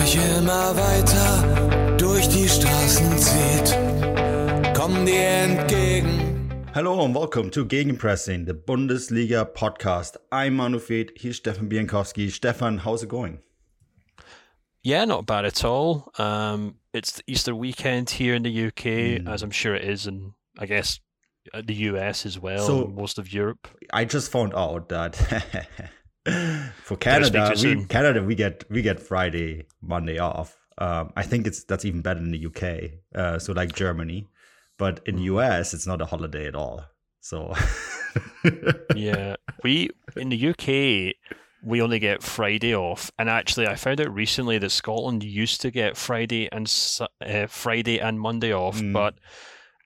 mich immer weiter durch die Straßen zieht. Komm dir entgegen. Hello and welcome to Gegenpressing, the Bundesliga podcast. I'm Manu Veth, here's Stefan Bienkowski. Stefan, how's it going? Yeah, not bad at all. Um, it's the Easter weekend here in the UK, as I'm sure it is in, I guess, uh, the US as well, So- and most of Europe. I just found out that for Canada, we. Canada we get we get Friday, Monday off. Um, I think it's that's even better in the UK. Uh, so like Germany, but in Mm. US it's not a holiday at all. So yeah, we in the UK we only get Friday off, and actually I found out recently that Scotland used to get Friday and uh, Friday and Monday off, Mm. but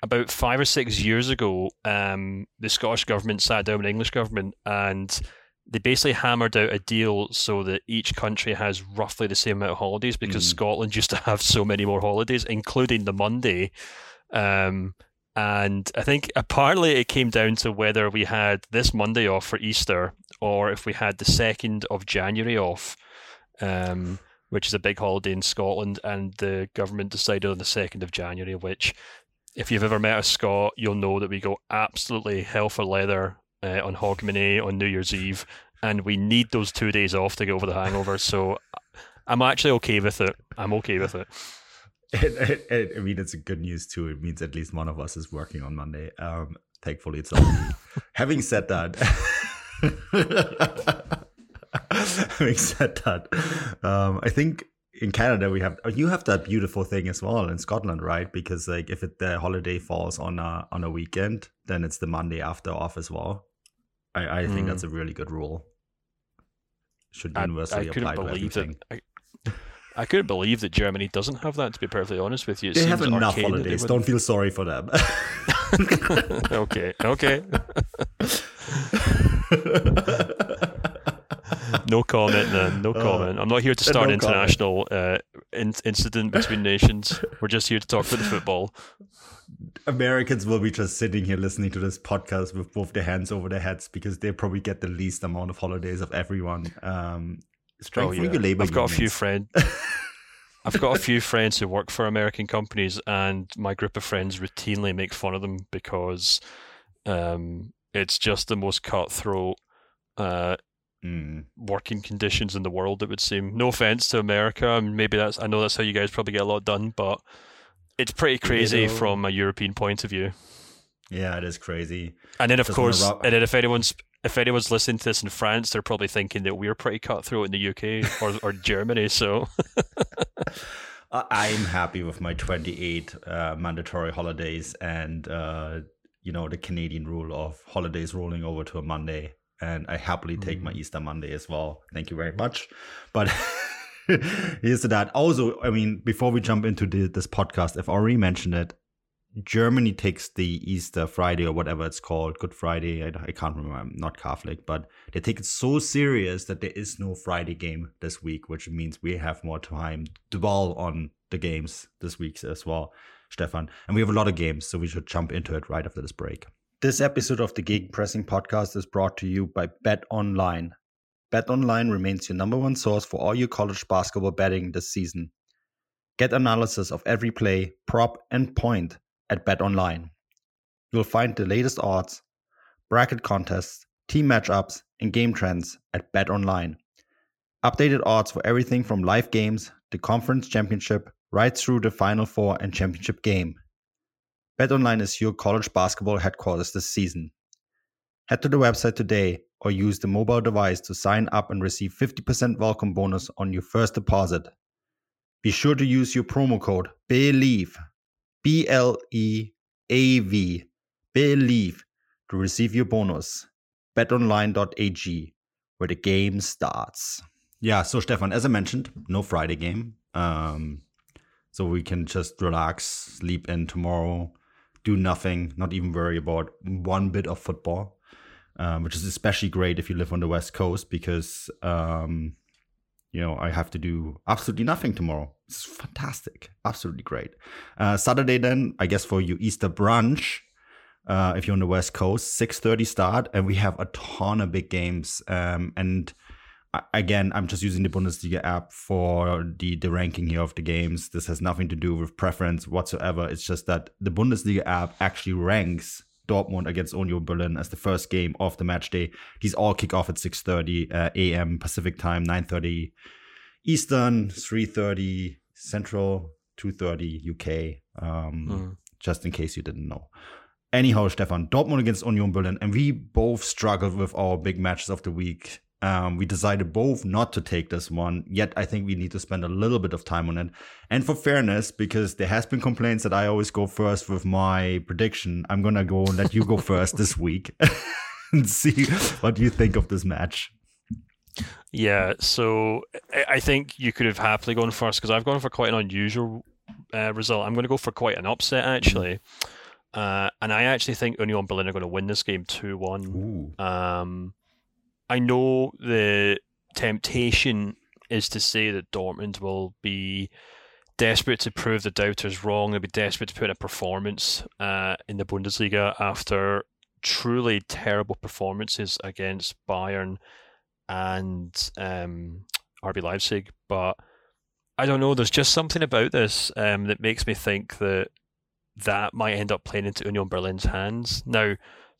about five or six years ago, um, the Scottish government sat down with the English government and they basically hammered out a deal so that each country has roughly the same amount of holidays because Mm. Scotland used to have so many more holidays, including the Monday. Um, and I think apparently it came down to whether we had this Monday off for Easter or if we had the 2nd of January off, um, which is a big holiday in Scotland. And the government decided on the 2nd of January, which, if you've ever met a Scot, you'll know that we go absolutely hell for leather uh, on Hogmanay on New Year's Eve. And we need those two days off to get over the hangover. So I'm actually okay with it. I'm okay with it. it, it, it- I mean it's a good news too. It means at least one of us is working on Monday. Um, thankfully it's me. Having said that. Having said that, um, I think in Canada we have you have that beautiful thing as well in Scotland, right? Because like if it, the holiday falls on a on a weekend, then it's the Monday after off as well. I, I think Mm. that's a really good rule. Should I, I universally couldn't believe that. I, I couldn't believe that Germany doesn't have that. To be perfectly honest with you, it They have enough arcane that they holidays. wouldn't. Don't feel sorry for them. okay, okay. no comment then. No comment. I'm not here to start no international uh, in- incident between nations. We're just here to talk about the football. Americans will be just sitting here listening to this podcast with both their hands over their heads because they probably get the least amount of holidays of everyone. Um, strengthening your labor Oh, I've got a few friends. I've got a few friends who work for American companies, and my group of friends routinely make fun of them because um, it's just the most cutthroat uh, Mm. working conditions in the world. It would seem. No offense to America, and maybe that's. I know that's how you guys probably get a lot done, but it's pretty crazy know- from a European point of view. Yeah, it is crazy. And then, of wanna course, rob- and then if anyone's if anyone's listening to this in France, they're probably thinking that we're pretty cutthroat in the UK or or Germany. So. I'm happy with my 28 uh, mandatory holidays and uh, you know the Canadian rule of holidays rolling over to a Monday, and I happily take my mm. Easter Monday as well. Thank you very much. But here's to that. Also, I mean, before we jump into the, this podcast, I've already mentioned it. Germany takes the Easter Friday or whatever it's called, Good Friday. I, I can't remember. I'm not Catholic, but they take it so serious that there is no Friday game this week, which means we have more time to dwell on the games this week as well, Stefan. And we have a lot of games, so we should jump into it right after this break. This episode of the Gegenpressing podcast is brought to you by Bet Online. Bet Online remains your number one source for all your college basketball betting this season. Get analysis of every play, prop, and point at Bet Online. You'll find the latest odds, bracket contests, team matchups, and game trends at Bet Online. Updated odds for everything from live games, the conference championship, right through the Final Four and championship game. BetOnline is your college basketball headquarters this season. Head to the website today or use the mobile device to sign up and receive 50% welcome bonus on your first deposit. Be sure to use your promo code BLEAV, B L E A V, BLEAV to receive your bonus. BetOnline.ag, where the game starts. Yeah, so Stefan, as I mentioned, no Friday game. Um, so we can just relax, sleep in tomorrow, do nothing, not even worry about one bit of football, um, which is especially great if you live on the West Coast because, um, you know, I have to do absolutely nothing tomorrow. It's fantastic, absolutely great. Uh, Saturday, then, I guess for you, Easter brunch. Uh, if you're on the West Coast, 6:30 start, and we have a ton of big games. Um, and again, I'm just using the Bundesliga app for the the ranking here of the games. This has nothing to do with preference whatsoever. It's just that the Bundesliga app actually ranks Dortmund against Union Berlin as the first game of the match day. These all kick off at 6:30 uh, a.m. Pacific time, 9:30 Eastern, 3:30 Central, 2:30 UK. Um, mm. Just in case you didn't know. Anyhow, Stefan, Dortmund against Union Berlin, and we both struggled with our big matches of the week um, we decided both not to take this one, yet I think we need to spend a little bit of time on it. And for fairness, because there has been complaints that I always go first with my prediction, I'm gonna go and let you go first this week and see what you think of this match. Yeah, so I think you could have happily gone first because I've gone for quite an unusual uh, result. I'm going to go for quite an upset actually. Uh, and I actually think Union Berlin are going to win this game 2 1. Um, I know the temptation is to say that Dortmund will be desperate to prove the doubters wrong. They'll be desperate to put in a performance uh, in the Bundesliga after truly terrible performances against Bayern and um, RB Leipzig. But I don't know. There's just something about this um, that makes me think that that might end up playing into Union Berlin's hands. Now,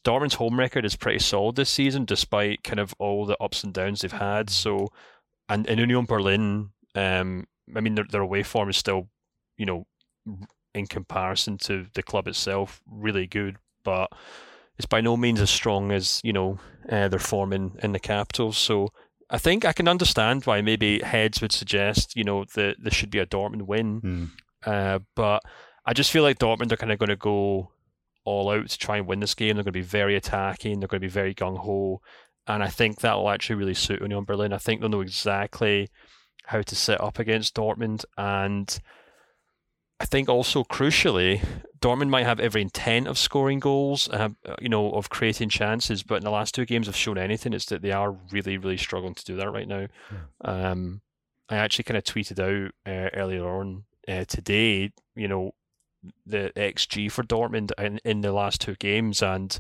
Dortmund's home record is pretty solid this season, despite kind of all the ups and downs they've had. So, and in Union Berlin, um, I mean, their, their away form is still, you know, in comparison to the club itself, really good, but it's by no means as strong as you know uh, their form in, in the capital. So I think I can understand why maybe heads would suggest you know that this should be a Dortmund win, mm. uh, but I just feel like Dortmund are kind of going to go all out to try and win this game. They're going to be very attacking. They're going to be very gung ho, and I think that will actually really suit Union Berlin. I think they'll know exactly how to set up against Dortmund, and I think also crucially, Dortmund might have every intent of scoring goals, uh, you know, of creating chances, but in the last two games have shown anything. It's that they are really, really struggling to do that right now. Yeah. Um, I actually kind of tweeted out uh, earlier on uh, today, you know, the XG for Dortmund in, in the last two games, and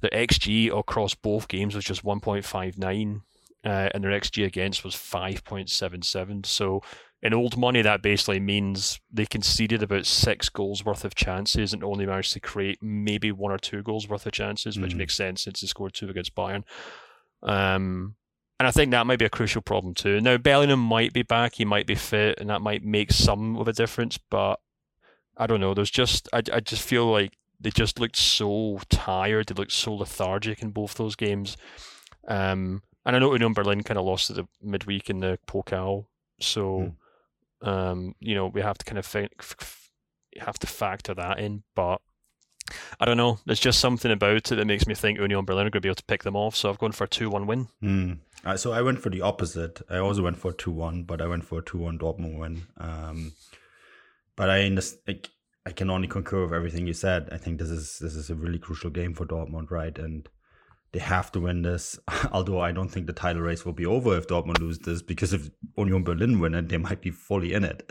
the XG across both games was just 1.59, uh, and their XG against was 5.77. So in old money, that basically means they conceded about six goals worth of chances and only managed to create maybe one or two goals worth of chances, mm which makes sense since they scored two against Bayern. Um, and I think that might be a crucial problem too. Now Bellingham might be back, he might be fit, and that might make some of a difference. But I don't know. There's just I, I just feel like they just looked so tired. They looked so lethargic in both those games. Um, and I know Union Berlin kind of lost at the midweek in the Pokal, so mm. um, you know we have to kind of f- have to factor that in. But I don't know. There's just something about it that makes me think Union Berlin are going to be able to pick them off. So I've gone for a two-one win. Mm. Uh, so I went for the opposite. I also went for two-one, but I went for a two-one Dortmund win. Um, but I like, I can only concur with everything you said. I think this is this is a really crucial game for Dortmund, right? And they have to win this. Although I don't think the title race will be over if Dortmund lose this, because if Union Berlin win it, they might be fully in it,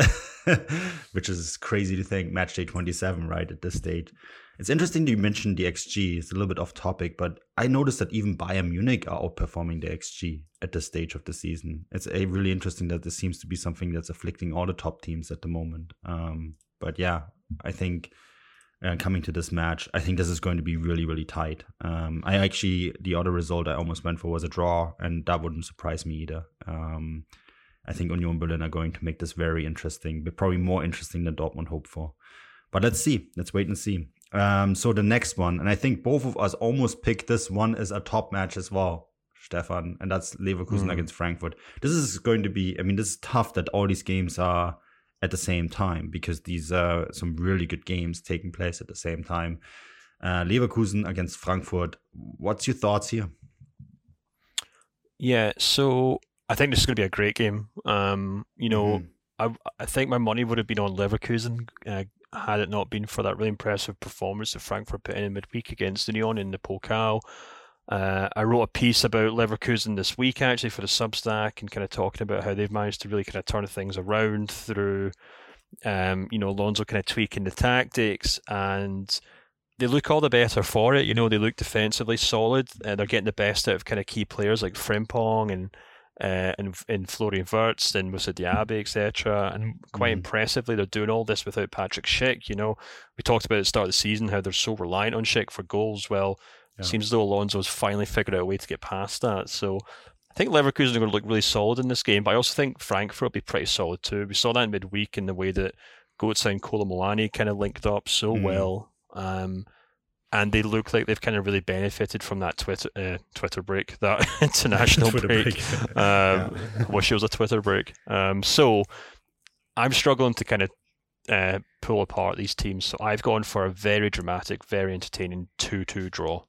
which is crazy to think. Match day 27, right, at this stage. It's interesting you mentioned the XG. It's a little bit off topic, but I noticed that even Bayern Munich are outperforming the XG at this stage of the season. It's a really interesting that this seems to be something that's afflicting all the top teams at the moment. Um, but yeah, I think uh, coming to this match, I think this is going to be really, really tight. Um, I actually, the other result I almost went for was a draw, and that wouldn't surprise me either. Um, I think Union Berlin are going to make this very interesting, but probably more interesting than Dortmund hoped for. But let's see. Let's wait and see. Um, so the next one, and I think both of us almost picked this one as a top match as well. Stefan, and that's Leverkusen mm. against Frankfurt. This is going to be, I mean, this is tough that all these games are at the same time because these are some really good games taking place at the same time. Uh, Leverkusen against Frankfurt. What's your thoughts here? Yeah, so I think this is going to be a great game. Um, you know, mm-hmm. I I think my money would have been on Leverkusen uh, had it not been for that really impressive performance that Frankfurt put in, in midweek against Union in the Pokal. Uh, I wrote a piece about Leverkusen this week actually for the Substack and kind of talking about how they've managed to really kind of turn things around through, um, you know, Alonso kind of tweaking the tactics and they look all the better for it. You know, they look defensively solid. Uh, they're getting the best out of kind of key players like Frimpong and uh, and, and Florian Wirtz and Moussa Diaby, etc. And quite mm impressively, they're doing all this without Patrick Schick. You know, we talked about at the start of the season how they're so reliant on Schick for goals. Well, yeah. seems as though Alonso's finally figured out a way to get past that. So I think Leverkusen are going to look really solid in this game, but I also think Frankfurt will be pretty solid too. We saw that in midweek in the way that Götze and Kolo Muani kind of linked up so mm well. Um, and they look like they've kind of really benefited from that Twitter uh, Twitter break, that international break. break. um, yeah. Wish it was a Twitter break. Um, so I'm struggling to kind of uh, pull apart these teams. So I've gone for a very dramatic, very entertaining two-two draw.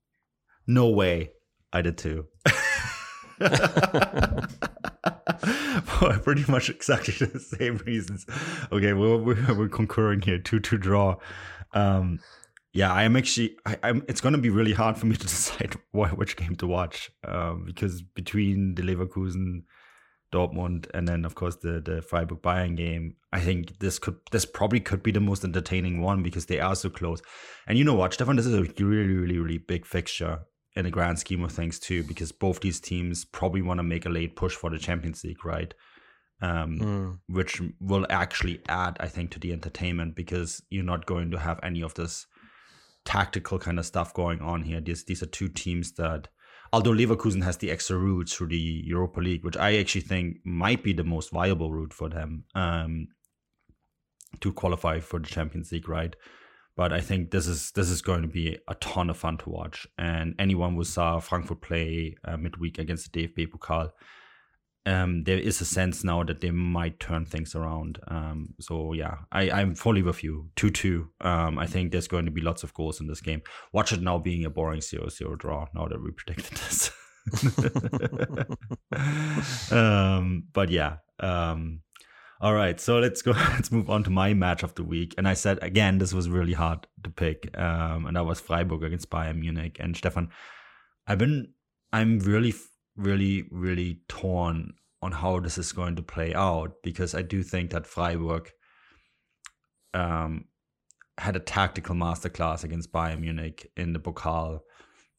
No way, I did too. For pretty much exactly the same reasons. Okay, we're, we're, we're concurring here. Two-two draw. Um, yeah, I'm actually. I, am It's going to be really hard for me to decide what, which game to watch um, because between the Leverkusen, Dortmund, and then of course the the Freiburg Bayern game, I think this could this probably could be the most entertaining one because they are so close. And you know what, Stefan, this is a really really really big fixture in the grand scheme of things too because both these teams probably want to make a late push for the Champions League, right? Um, mm. which will actually add, I think, to the entertainment because you're not going to have any of this tactical kind of stuff going on here. These these are two teams that, although Leverkusen has the extra route through the Europa League, which I actually think might be the most viable route for them um, to qualify for the Champions League, right? But I think this is this is going to be a ton of fun to watch. And anyone who saw Frankfurt play uh, midweek against the DFB Pokal um, there is a sense now that they might turn things around. Um, so yeah, I, I'm fully with you. Two two. Um, I think there's going to be lots of goals in this game. Watch it now being a boring 0-0 draw. Now that we predicted this. um, but yeah. Um, all right, so let's go. Let's move on to my match of the week. And I said again, this was really hard to pick. Um, and that was Freiburg against Bayern Munich. And Stefan, I've been, I'm really really, really torn on how this is going to play out because I do think that Freiburg um, had a tactical masterclass against Bayern Munich in the Pokal.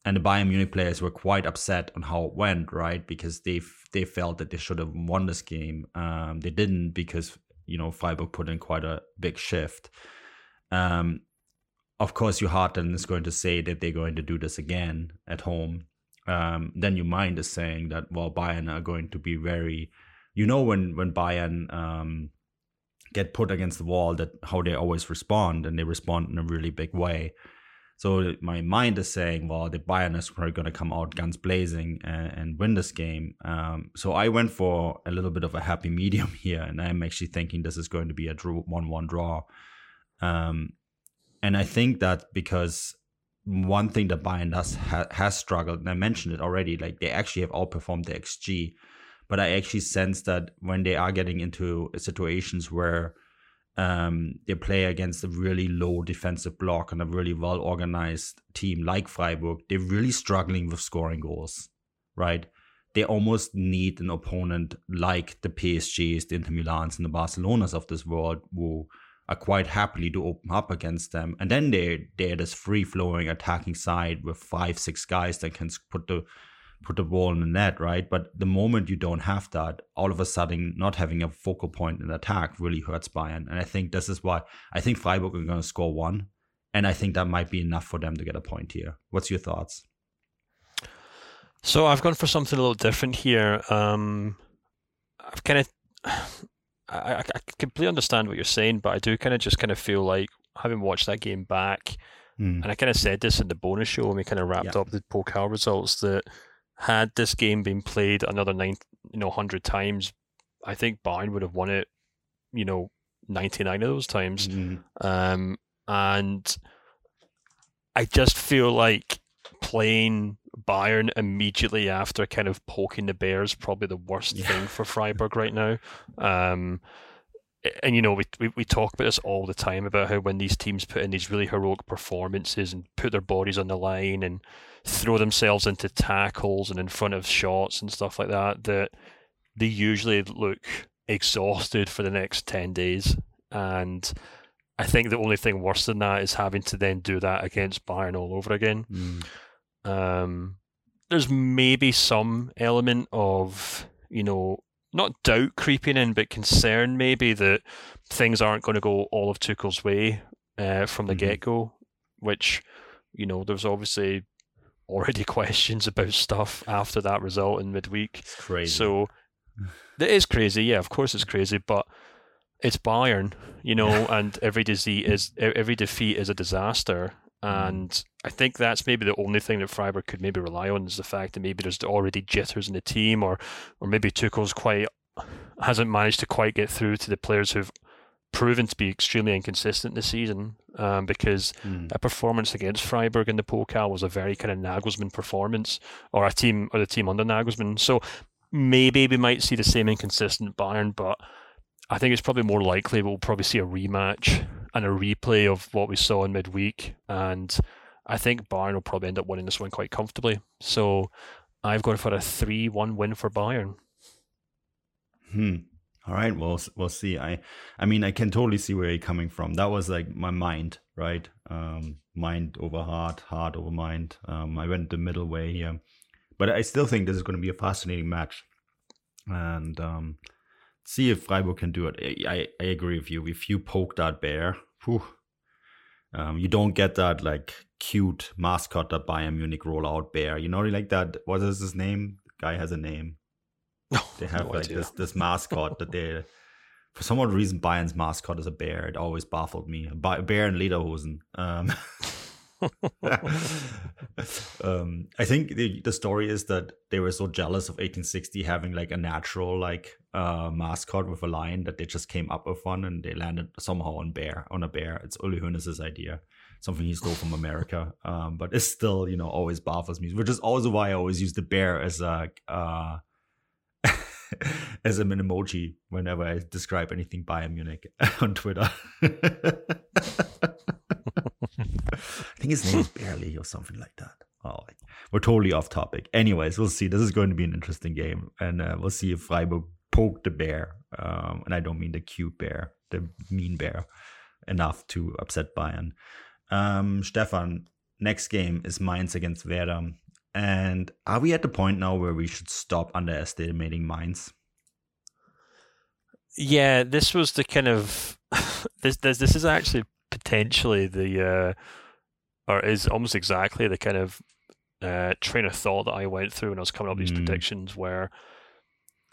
And the Bayern Munich players were quite upset on how it went, right? Because they they felt that they should have won this game. Um, they didn't because you know Freiburg put in quite a big shift. Um, of course, your heart is going to say that they're going to do this again at home um, then your mind is saying that well Bayern are going to be very you know when when Bayern um, get put against the wall that how they always respond and they respond in a really big way. So my mind is saying, well, the Bayern is probably going to come out guns blazing and, and win this game. Um, so I went for a little bit of a happy medium here, and I'm actually thinking this is going to be a one-one draw. Um, and I think that because one thing that Bayern does ha- has struggled, and I mentioned it already, like they actually have outperformed the XG, but I actually sense that when they are getting into situations where um, they play against a really low defensive block and a really well organized team like Freiburg, they're really struggling with scoring goals, right? They almost need an opponent like the PSGs, the Inter Milans, and the Barcelonas of this world who are quite happily to open up against them. And then they they're this free flowing attacking side with five six guys that can put the put the ball in the net, right? But the moment you don't have that, all of a sudden not having a focal point in attack really hurts Bayern. And I think this is why I think Freiburg are going to score one, and I think that might be enough for them to get a point here. What's your thoughts? So I've gone for something a little different here. Um, I've kind of I, I completely understand what you're saying, but I do kind of just kind of feel like having watched that game back, mm. and I kind of said this in the bonus show when we kind of wrapped yeah. up the Pokal results that had this game been played another nine, you know, hundred times, I think Bayern would have won it, you know, ninety nine of those times, mm. um, and I just feel like playing Bayern immediately after kind of poking the Bears probably the worst yeah. thing for Freiburg right now. Um, and you know we, we we talk about this all the time about how when these teams put in these really heroic performances and put their bodies on the line and throw themselves into tackles and in front of shots and stuff like that that they usually look exhausted for the next 10 days and I think the only thing worse than that is having to then do that against Bayern all over again. Mm. Um, there's maybe some element of you know not doubt creeping in, but concern maybe that things aren't going to go all of Tuchel's way uh, from the mm-hmm. get go, which, you know, there's obviously already questions about stuff after that result in midweek. It's crazy. So it is crazy. Yeah, of course it's crazy, but it's Bayern, you know, and every disease is every defeat is a disaster. Mm-hmm. And I think that's maybe the only thing that Freiburg could maybe rely on is the fact that maybe there's already jitters in the team, or or maybe Tuchel's quite hasn't managed to quite get through to the players who've proven to be extremely inconsistent this season. Um, because mm. a performance against Freiburg in the Pokal was a very kind of Nagelsmann performance, or a team or the team under Nagelsmann. So maybe we might see the same inconsistent Bayern, but I think it's probably more likely we'll probably see a rematch and a replay of what we saw in midweek. And I think Bayern will probably end up winning this one quite comfortably. So I've gone for a 3 1 win for Bayern. Hmm. All right, well, we'll see. I, I mean, I can totally see where you're coming from. That was like my mind, right? Um, mind over heart, heart over mind. Um, I went the middle way here, but I still think this is going to be a fascinating match, and um, see if Freiburg can do it. I, I agree with you. If you poke that bear, whew, um, you don't get that like cute mascot that Bayern Munich roll out bear. You know, like that. What is his name? The guy has a name. they have no like idea. this this mascot that they. For some odd reason, Bayern's mascot is a bear. It always baffled me. A bear in lederhosen. Um, um, I think the the story is that they were so jealous of 1860 having like a natural like uh, mascot with a lion that they just came up with one and they landed somehow on bear on a bear. It's Uli Hoeneß's idea, something he stole from America. Um, but it's still you know always baffles me, which is also why I always use the bear as a uh, as an emoji whenever I describe anything Bayern Munich on Twitter. Think his name is Barely or something like that. Oh, we're totally off topic. Anyways, we'll see. This is going to be an interesting game, and uh, we'll see if Freiburg poke the bear, um, and I don't mean the cute bear, the mean bear, enough to upset Bayern. Um, Stefan, next game is Mainz against Werder. And are we at the point now where we should stop underestimating Mainz? Yeah, this was the kind of this this this is actually potentially the uh, or is almost exactly the kind of uh, train of thought that I went through when I was coming up with these mm. predictions where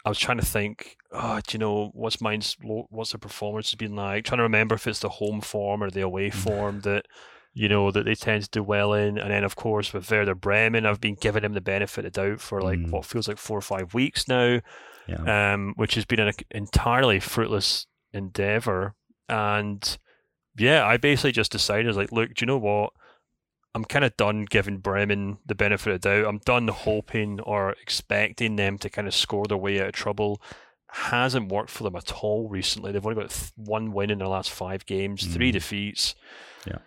I was trying to think, oh, do you know what's mine's what's the performance has been like? Trying to remember if it's the home form or the away form that you know that they tend to do well in, and then of course with Werder Bremen, I've been giving him the benefit of doubt for like mm. what feels like four or five weeks now, yeah. um, which has been an entirely fruitless endeavor. And yeah, I basically just decided like, look, do you know what? I'm kind of done giving Bremen the benefit of doubt. I'm done hoping or expecting them to kind of score their way out of trouble. Hasn't worked for them at all recently. They've only got one win in their last five games, mm. three defeats. Yeah.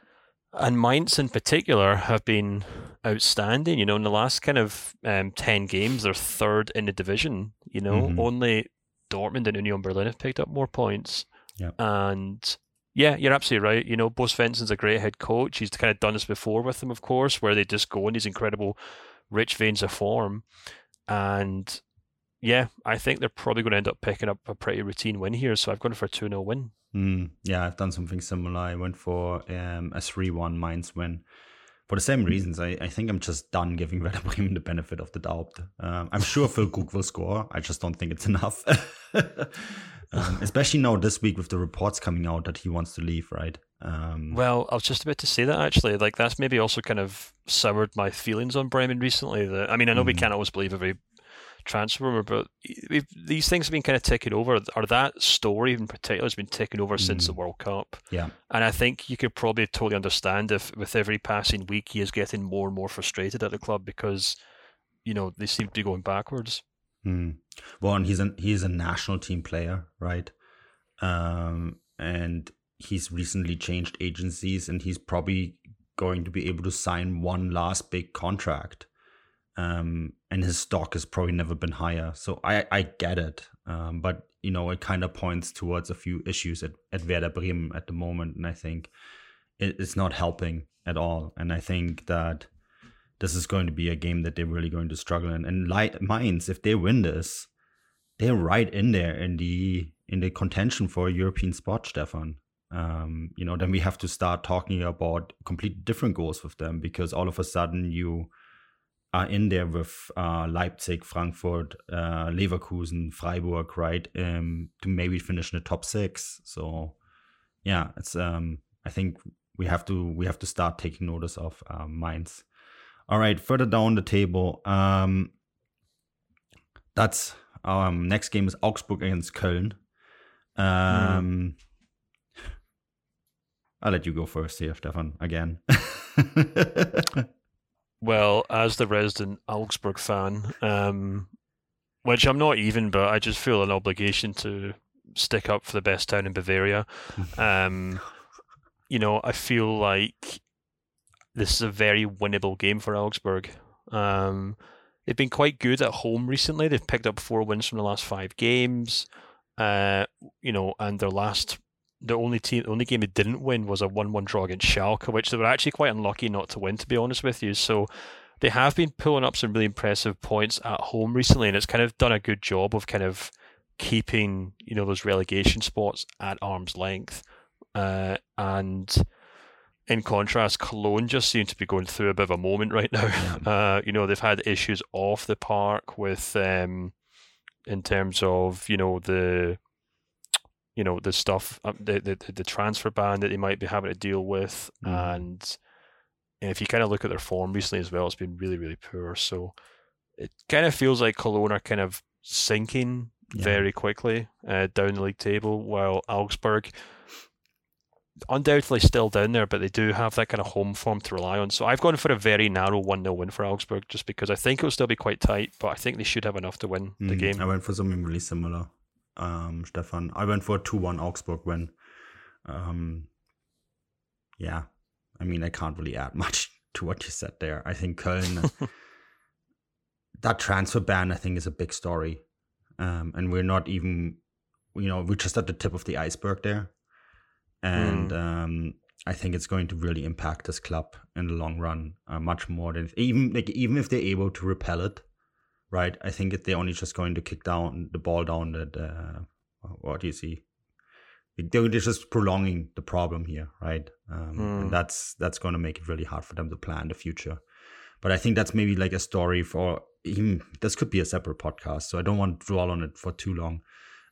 And Mainz in particular have been outstanding. You know, in the last kind of um, 10 games, they're third in the division. You know, mm-hmm. only Dortmund and Union Berlin have picked up more points. Yeah. And yeah, you're absolutely right. You know, Bo Svensson's a great head coach. He's kind of done this before with them, of course, where they just go in these incredible rich veins of form. And yeah, I think they're probably going to end up picking up a pretty routine win here. So I've gone for a 2 0 win. Mm, yeah, I've done something similar. I went for um, a 3 1 Mainz win. For the same reasons, I, I think I'm just done giving Werder Bremen the benefit of the doubt. Um, I'm sure Füllkrug will score. I just don't think it's enough. Um, especially now this week with the reports coming out that he wants to leave, right? Um, well, I was just about to say that actually. Like that's maybe also kind of soured my feelings on Bremen recently. That I mean, I know mm-hmm. we can't always believe every transfer rumor, but these things have been kind of taken over. Or that story in particular has been taken over mm-hmm. since the mm. World Cup. Yeah, and I think you could probably totally understand if with every passing week he is getting more and more frustrated at the club because you know they seem to be going backwards. Mm. Well, and he's a he's a national team player, right? Um, and he's recently changed agencies, and he's probably going to be able to sign one last big contract. Um, and his stock has probably never been higher. So I I get it, um, but you know it kind of points towards a few issues at at Werder Bremen at the moment, and I think it, it's not helping at all. And I think that this is going to be a game that they're really going to struggle in. And light Mainz, if they win this, they're right in there in the in the contention for a European spot, Stefan. Um, you know, then we have to start talking about completely different goals with them because all of a sudden you are in there with uh, Leipzig, Frankfurt, uh, Leverkusen, Freiburg, right? Um, to maybe finish in the top six. So, yeah, it's. Um, I think we have to we have to start taking notice of uh, Mainz. All right, further down the table, um, that's um, next game is Augsburg against Köln. Um, mm. I'll let you go first here, Stefan. Again. well, as the resident Augsburg fan, um, which I'm not even, but I just feel an obligation to stick up for the best town in Bavaria. Um, you know, I feel like this is a very winnable game for Augsburg. Um, they've been quite good at home recently. They've picked up four wins from the last five games. Uh, you know, and their last, the only team, the only game they didn't win was a one-one draw against Schalke, which they were actually quite unlucky not to win, to be honest with you. So they have been pulling up some really impressive points at home recently, and it's kind of done a good job of kind of keeping you know those relegation spots at arm's length. Uh, and in contrast, Cologne just seem to be going through a bit of a moment right now. Uh, you know, they've had issues off the park with, um, in terms of you know the, you know the stuff, uh, the the, the transfer ban that they might be having to deal with, mm. and if you kind of look at their form recently as well, it's been really really poor. So it kind of feels like Cologne are kind of sinking yeah. very quickly uh, down the league table, while Augsburg undoubtedly still down there, but they do have that kind of home form to rely on. So I've gone for a very narrow 1 0 win for Augsburg just because I think it'll still be quite tight, but I think they should have enough to win mm, the game. I went for something really similar, um, Stefan. I went for a 2 1 Augsburg win. Um, yeah, I mean, I can't really add much to what you said there. I think Köln, that transfer ban, I think, is a big story. Um, and we're not even, you know, we're just at the tip of the iceberg there and mm. um, I think it's going to really impact this club in the long run uh, much more than even like even if they're able to repel it, right? I think they're only just going to kick down the ball down that uh, what do you see? They're just prolonging the problem here, right? Um, mm. And that's that's going to make it really hard for them to plan the future. But I think that's maybe like a story for even this could be a separate podcast, so I don't want to dwell on it for too long.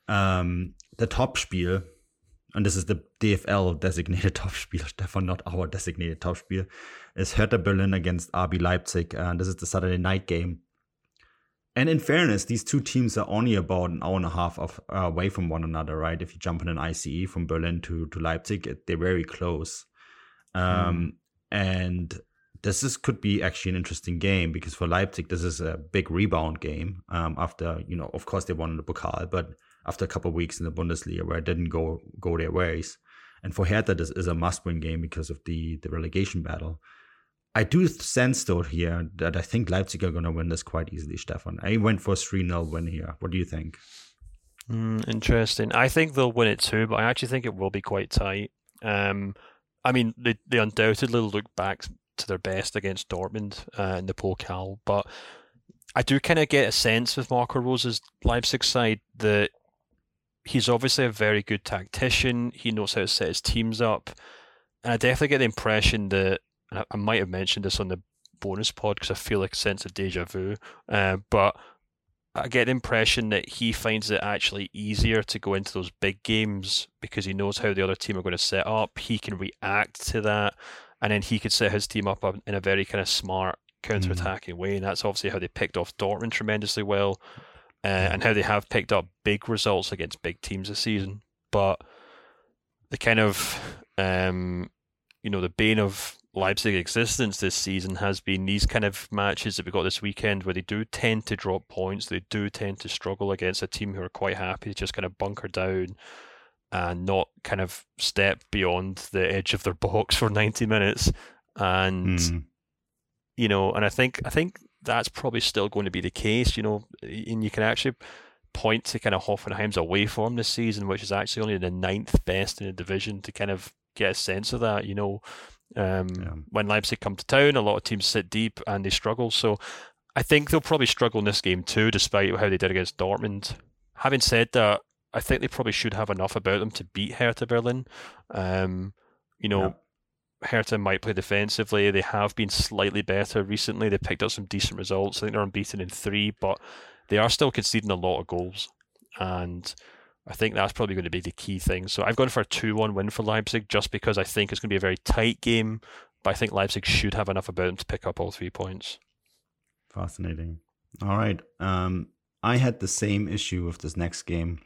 Um, the Topspiel and this is the DFL designated Topspiel, Stefan, not our designated Topspiel, is Hertha Berlin against RB Leipzig. And this is the Saturday night game. And in fairness, these two teams are only about an hour and a half of, uh, away from one another, right? If you jump in an ICE from Berlin to, to Leipzig, they're very close. Um, mm. And this is could be actually an interesting game because for Leipzig, this is a big rebound game. Um, after you know, of course, they won the Pokal, but after a couple of weeks in the Bundesliga where it didn't go go their ways. And for Hertha, this is a must-win game because of the the relegation battle. I do sense though here that I think Leipzig are going to win this quite easily, Stefan. I went for a 3 0 win here. What do you think? Mm, interesting. I think they'll win it too, but I actually think it will be quite tight. Um, I mean, they, they undoubtedly look back to their best against Dortmund uh, in the Pokal, but I do kind of get a sense with Marco Rose's Leipzig side that he's obviously a very good tactician. He knows how to set his teams up. And I definitely get the impression that I, might have mentioned this on the bonus pod because I feel like a sense of deja vu. Uh, but I get the impression that he finds it actually easier to go into those big games because he knows how the other team are going to set up. He can react to that, and then he could set his team up in a very kind of smart counter-attacking mm. way. And that's obviously how they picked off Dortmund tremendously well uh, and how they have picked up big results against big teams this season. But the kind of, um, you know, the bane of Leipzig existence this season has been these kind of matches that we got this weekend where they do tend to drop points. They do tend to struggle against a team who are quite happy to just kind of bunker down and not kind of step beyond the edge of their box for 90 minutes. And, mm. you know, and I think, I think that's probably still going to be the case, you know, and you can actually point to kind of Hoffenheim's away form this season, which is actually only the ninth best in the division to kind of get a sense of that, you know. Um, yeah. When Leipzig come to town, a lot of teams sit deep and they struggle. So I think they'll probably struggle in this game too, despite how they did against Dortmund. Having said that, I think they probably should have enough about them to beat Hertha Berlin. Um, you know, yeah. Hertha might play defensively. They have been slightly better recently. They picked up some decent results. I think they're unbeaten in three, but they are still conceding a lot of goals. And I think that's probably going to be the key thing. So I've gone for a 2 1 win for Leipzig just because I think it's going to be a very tight game, but I think Leipzig should have enough about them to pick up all three points. Fascinating. All right. Um, I had the same issue with this next game.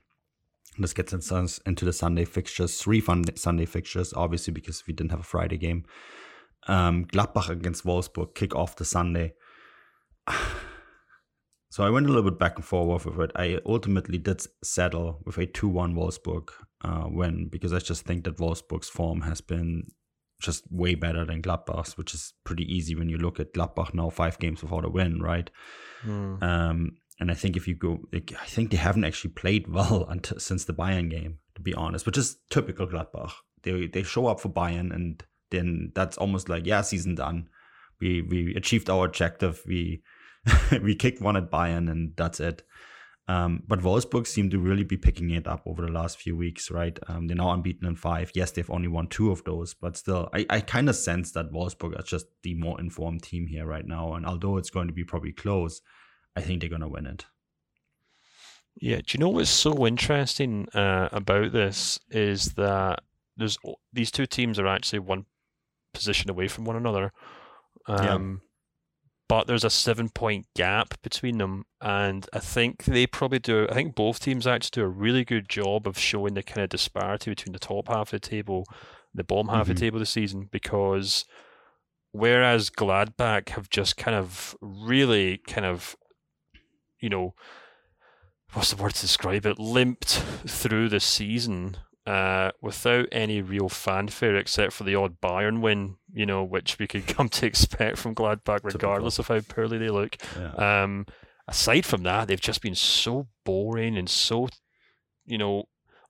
This gets into the Sunday fixtures, three Sunday fixtures, obviously, because we didn't have a Friday game. Um, Gladbach against Wolfsburg kick off the Sunday. So I went a little bit back and forth with it. I ultimately did settle with a 2 1 Wolfsburg uh, win because I just think that Wolfsburg's form has been just way better than Gladbach's, which is pretty easy when you look at Gladbach now, five games without a win, right? Mm. Um, and I think if you go, like, I think they haven't actually played well until, since the Bayern game, to be honest, which is typical Gladbach. They they show up for Bayern and then that's almost like yeah, season done. We we achieved our objective. We we kicked one at Bayern and that's it. Um, but Wolfsburg seem to really be picking it up over the last few weeks, right? Um, they're now unbeaten in five. Yes, they've only won two of those, but still, I, I kind of sense that Wolfsburg are just the more informed team here right now. And although it's going to be probably close, I think they're going to win it. Yeah, do you know what's so interesting uh, about this is that there's these two teams are actually one position away from one another. Um, yeah but there's a seven point gap between them. And I think they probably do, I think both teams actually do a really good job of showing the kind of disparity between the top half of the table, the bottom half mm-hmm. of the mm-hmm. table this season, because whereas Gladbach have just kind of really kind of, you know, what's the word to describe it, limped through the season uh, without any real fanfare except for the odd Bayern win, you know, which we could come to expect from Gladbach, regardless Typical. of how poorly they look. Yeah. Um, aside from that, they've just been so boring and so, you know,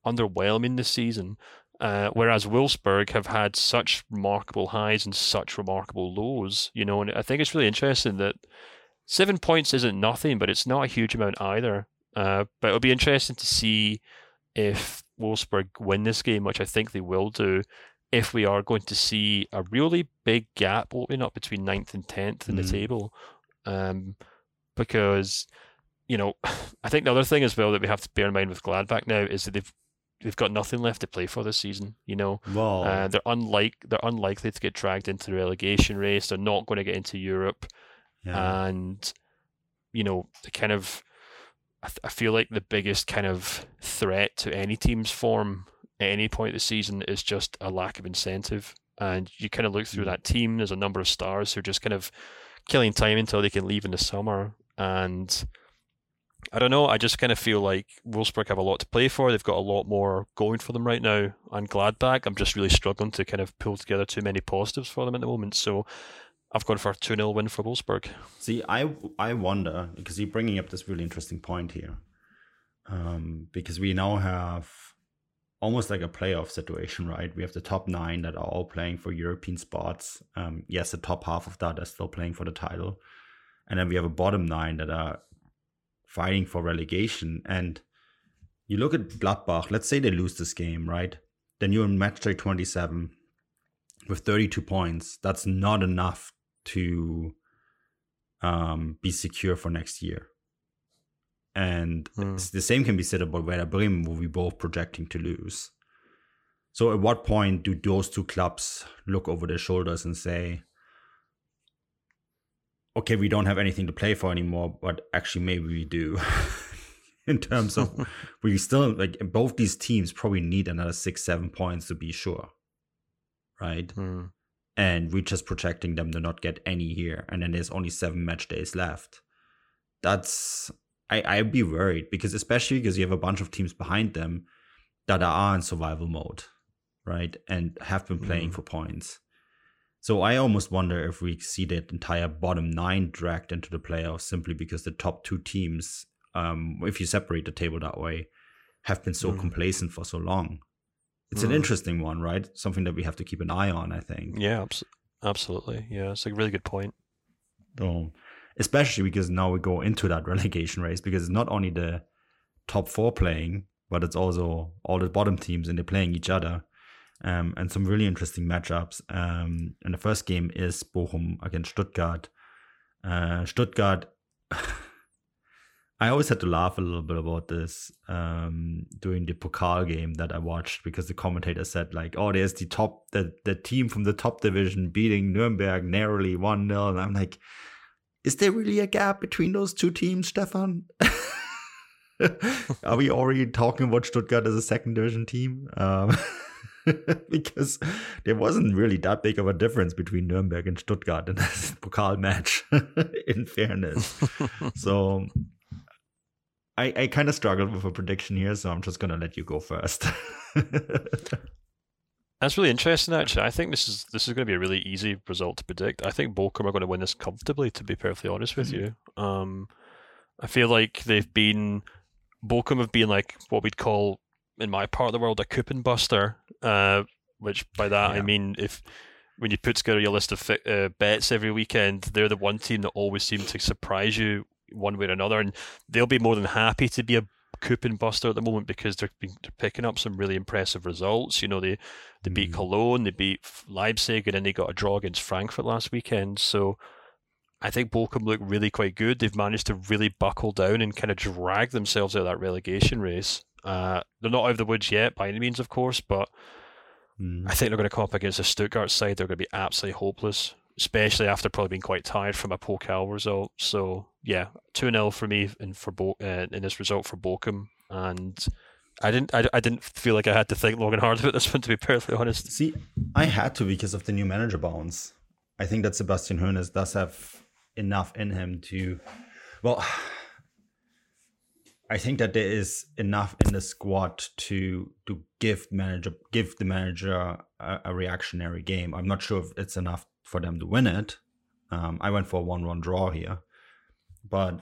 underwhelming this season. Uh, whereas Wolfsburg have had such remarkable highs and such remarkable lows, you know, and I think it's really interesting that seven points isn't nothing, but it's not a huge amount either. Uh, but it'll be interesting to see if Wolfsburg win this game, which I think they will do, if we are going to see a really big gap opening up between 9th and 10th in mm. the table. Um, because, you know, I think the other thing as well that we have to bear in mind with Gladbach now is that they've they've got nothing left to play for this season. You know, uh, they're unlike they're unlikely to get dragged into the relegation race. They're not going to get into Europe, yeah. and you know, the kind of I, th- I feel like the biggest kind of threat to any team's form at any point of the season is just a lack of incentive. And you kind of look through mm. that team, there's a number of stars who are just kind of killing time until they can leave in the summer. And I don't know, I just kind of feel like Wolfsburg have a lot to play for. They've got a lot more going for them right now. And Gladbach, I'm just really struggling to kind of pull together too many positives for them at the moment. So I've gone for a 2 0 win for Wolfsburg. See, I I wonder, because you're bringing up this really interesting point here. Um, because we now have almost like a playoff situation, right? We have the top nine that are all playing for European spots. Um, yes, the top half of that are still playing for the title. And then we have a bottom nine that are fighting for relegation. And you look at Gladbach, let's say they lose this game, right? Then you're in match day 27 with 32 points. That's not enough to um, be secure for next year. And mm. the same can be said about Werder Bremen, where we both projecting to lose. So, at what point do those two clubs look over their shoulders and say, okay, we don't have anything to play for anymore, but actually, maybe we do? in terms of we still like both these teams probably need another six, seven points to be sure. Right. Mm. And we're just projecting them to not get any here, and then there's only seven match days left. That's I I'd be worried because especially because you have a bunch of teams behind them that are in survival mode, right, and have been playing mm. for points. So I almost wonder if we see that entire bottom nine dragged into the playoffs simply because the top two teams, um, if you separate the table that way, have been so mm. complacent for so long. It's mm. an interesting one, right? Something that we have to keep an eye on. I think. Yeah, absolutely. Yeah, it's a really good point. So, especially because now we go into that relegation race because it's not only the top four playing, but it's also all the bottom teams and they're playing each other. Um, and some really interesting matchups. Um, and the first game is Bochum against Stuttgart. Uh, Stuttgart, I always had to laugh a little bit about this um, during the Pokal game that I watched because the commentator said like, "Oh, there's the top the the team from the top division beating Nuremberg narrowly one 0 and I'm like, is there really a gap between those two teams, Stefan? Are we already talking about Stuttgart as a second division team? Um, because there wasn't really that big of a difference between Nuremberg and Stuttgart in this Pokal match, in fairness. so I, I kind of struggled with a prediction here, so I'm just going to let you go first. That's really interesting, actually. I think this is this is going to be a really easy result to predict. I think Bochum are going to win this comfortably. To be perfectly honest with mm-hmm. you, um, I feel like they've been Bochum have been like what we'd call in my part of the world a coupon buster, uh, which by that yeah. I mean if when you put together your list of uh, bets every weekend, they're the one team that always seem to surprise you one way or another, and they'll be more than happy to be a coupon buster at the moment because they're, they're picking up some really impressive results. You know, they they beat mm. Cologne, they beat Leipzig, and then they got a draw against Frankfurt last weekend. So I think Bochum look really quite good. They've managed to really buckle down and kind of drag themselves out of that relegation race. Uh, they're not out of the woods yet by any means, of course, but mm. I think they're going to come up against the Stuttgart side. They're going to be absolutely hopeless, especially after probably being quite tired from a Pokal result. So yeah, two 0 for me and for Bo- uh, in this result for Bochum, and I didn't I, I didn't feel like I had to think long and hard about this one to be perfectly honest. See, I had to because of the new manager bounce. I think that Sebastian Hoeneß does have enough in him to, well, I think that there is enough in the squad to to give manager give the manager a, a reactionary game. I'm not sure if it's enough for them to win it. Um, I went for a one-one draw here, but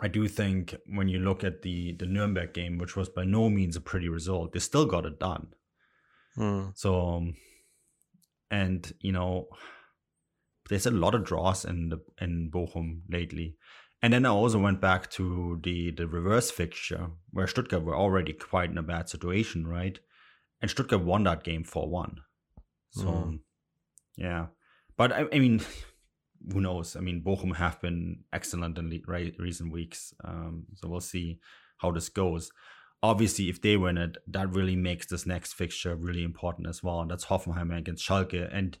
I do think when you look at the the Nuremberg game, which was by no means a pretty result, they still got it done. Hmm. So, um, and you know, there's a lot of draws in the in Bochum lately. And then I also went back to the the reverse fixture where Stuttgart were already quite in a bad situation, right? And Stuttgart won that game for one. So mm. yeah, but I, I, mean, who knows? I mean, Bochum have been excellent in le- recent weeks, um, so we'll see how this goes. Obviously, if they win it, that really makes this next fixture really important as well. And that's Hoffenheim against Schalke, and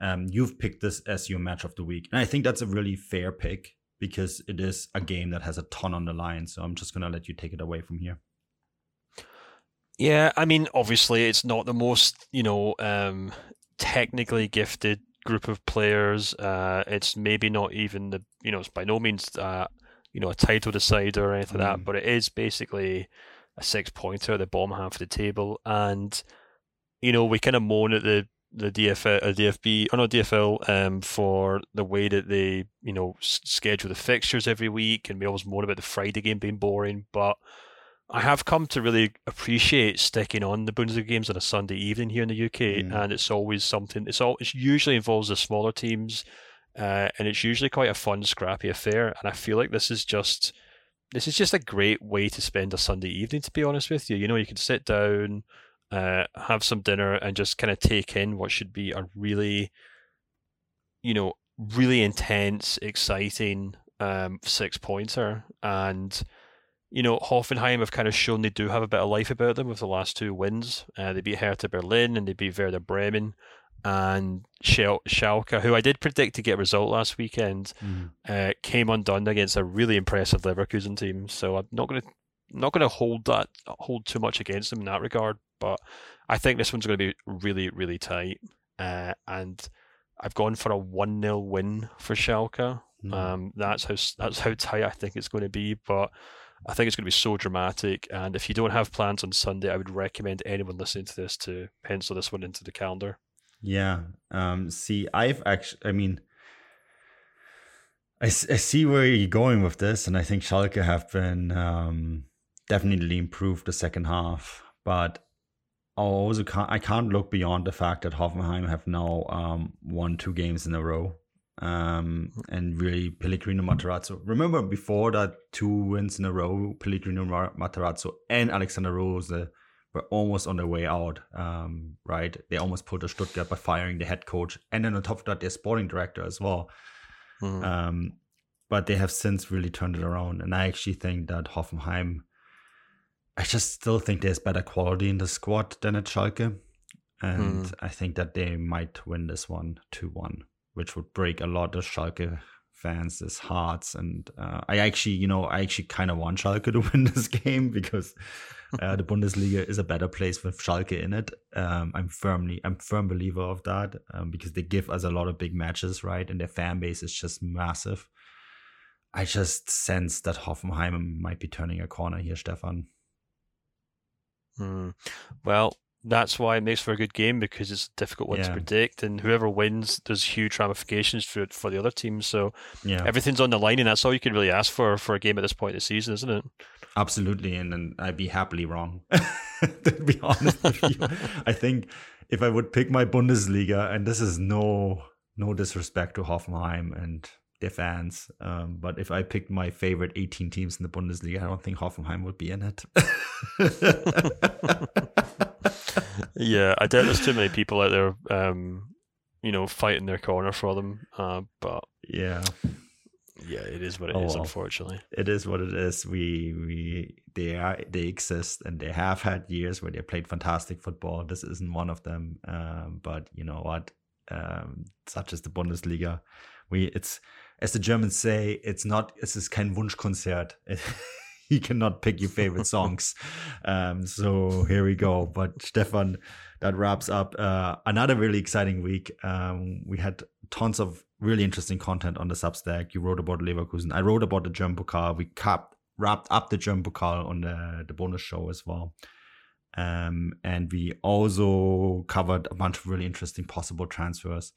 um, you've picked this as your match of the week, and I think that's a really fair pick because it is a game that has a ton on the line. So I'm just gonna let you take it away from here. Yeah, I mean, obviously, it's not the most you know um, technically gifted group of players. Uh, it's maybe not even the you know it's by no means uh, you know a title decider or anything mm. like that, mm. but it is basically a six pointer at the bottom half of the table, and you know we kind of moan at the the DFL, uh, DFB, or no DFL, um, for the way that they, you know, s- schedule the fixtures every week, and we always moan about the Friday game being boring. But I have come to really appreciate sticking on the Bundesliga games on a Sunday evening here in the UK, mm. and it's always something. It's all. It usually involves the smaller teams, uh, and it's usually quite a fun, scrappy affair. And I feel like this is just. This is just a great way to spend a Sunday evening, to be honest with you. You know, you can sit down, uh, have some dinner, and just kind of take in what should be a really, you know, really intense, exciting um, six pointer. And, you know, Hoffenheim have kind of shown they do have a bit of life about them with the last two wins. Uh, they beat Hertha Berlin and they beat Werder Bremen. And Schalke, who I did predict to get a result last weekend, mm. uh, came undone against a really impressive Leverkusen team. So I'm not going to not going to hold that hold too much against them in that regard. But I think this one's going to be really, really tight. Uh, and I've gone for a one 0 win for Schalke. Mm. Um, that's how that's how tight I think it's going to be, but. I think it's going to be so dramatic, and if you don't have plans on Sunday, I would recommend anyone listening to this to pencil this one into the calendar. Yeah. Um, see, I've actually, I mean, I, I see where you're going with this, and I think Schalke have been um, definitely improved the second half, but I also can't, I can't look beyond the fact that Hoffenheim have now um, won two games in a row. Um, and really Pellegrino Matarazzo. Remember before that two wins in a row, Pellegrino Matarazzo and Alexander Rosen were almost on their way out. Um, right, they almost pulled a Stuttgart by firing the head coach, and then on top of that, their sporting director as well. Mm. Um, but they have since really turned it around, and I actually think that Hoffenheim. I just still think there's better quality in the squad than at Schalke, and mm. I think that they might win this one two one, which would break a lot of Schalke fans' hearts. And uh, I actually, you know, I actually kind of want Schalke to win this game because uh, the Bundesliga is a better place with Schalke in it. Um, I'm firmly, I'm firm believer of that um, because they give us a lot of big matches, right? And their fan base is just massive. I just sense that Hoffenheim might be turning a corner here, Stefan. Hmm. Well, that's why it makes for a good game because it's a difficult one yeah. to predict, and whoever wins, there's huge ramifications for for the other team. So yeah. everything's on the line, and that's all you can really ask for for a game at this point of the season, isn't it? Absolutely, and, and I'd be happily wrong. to be honest with you, I think if I would pick my Bundesliga, and this is no no disrespect to Hoffenheim and their fans. Um, but if I picked my favorite 18 teams in the Bundesliga, I don't think Hoffenheim would be in it. yeah, I doubt there's too many people out there, um, you know, fighting their corner for them. Uh, but yeah, yeah, it is what it oh, is. Unfortunately, it is what it is. We we they are they exist and they have had years where they played fantastic football. This isn't one of them. Um, but you know what? Um, such as the Bundesliga, we it's as the Germans say, it's not, es ist kein Wunschkonzert. you cannot pick your favorite songs. um, so here we go. But Stefan, that wraps up uh, another really exciting week. Um, we had tons of really interesting content on the Substack. You wrote about Leverkusen. I wrote about the German Pokal. We capped, wrapped up the German Pokal on the, the bonus show as well. Um, and we also covered a bunch of really interesting possible transfers.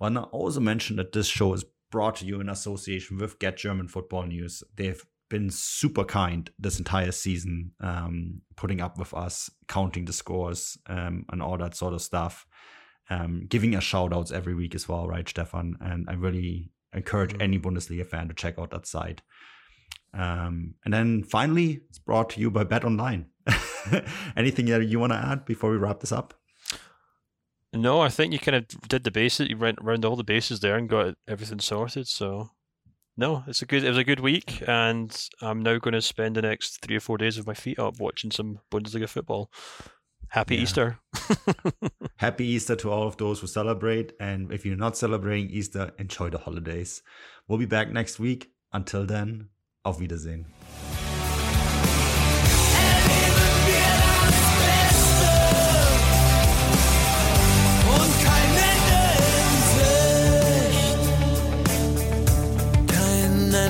Well, I also mentioned that this show is brought to you in association with Get German Football News. They've been super kind this entire season, um, putting up with us, counting the scores, um, and all that sort of stuff. Um, giving us shout outs every week as well, right, Stefan? And I really encourage mm-hmm. any Bundesliga fan to check out that site. Um, and then finally, it's brought to you by BetOnline. Anything that you want to add before we wrap this up? No, I think you kind of did the bases. You went around all the bases there and got everything sorted. So, no, it's a good. It was a good week, mm-hmm. and I'm now going to spend the next three or four days with my feet up watching some Bundesliga football. Happy yeah. Easter! Happy Easter to all of those who celebrate, and if you're not celebrating Easter, enjoy the holidays. We'll be back next week. Until then, auf Wiedersehen.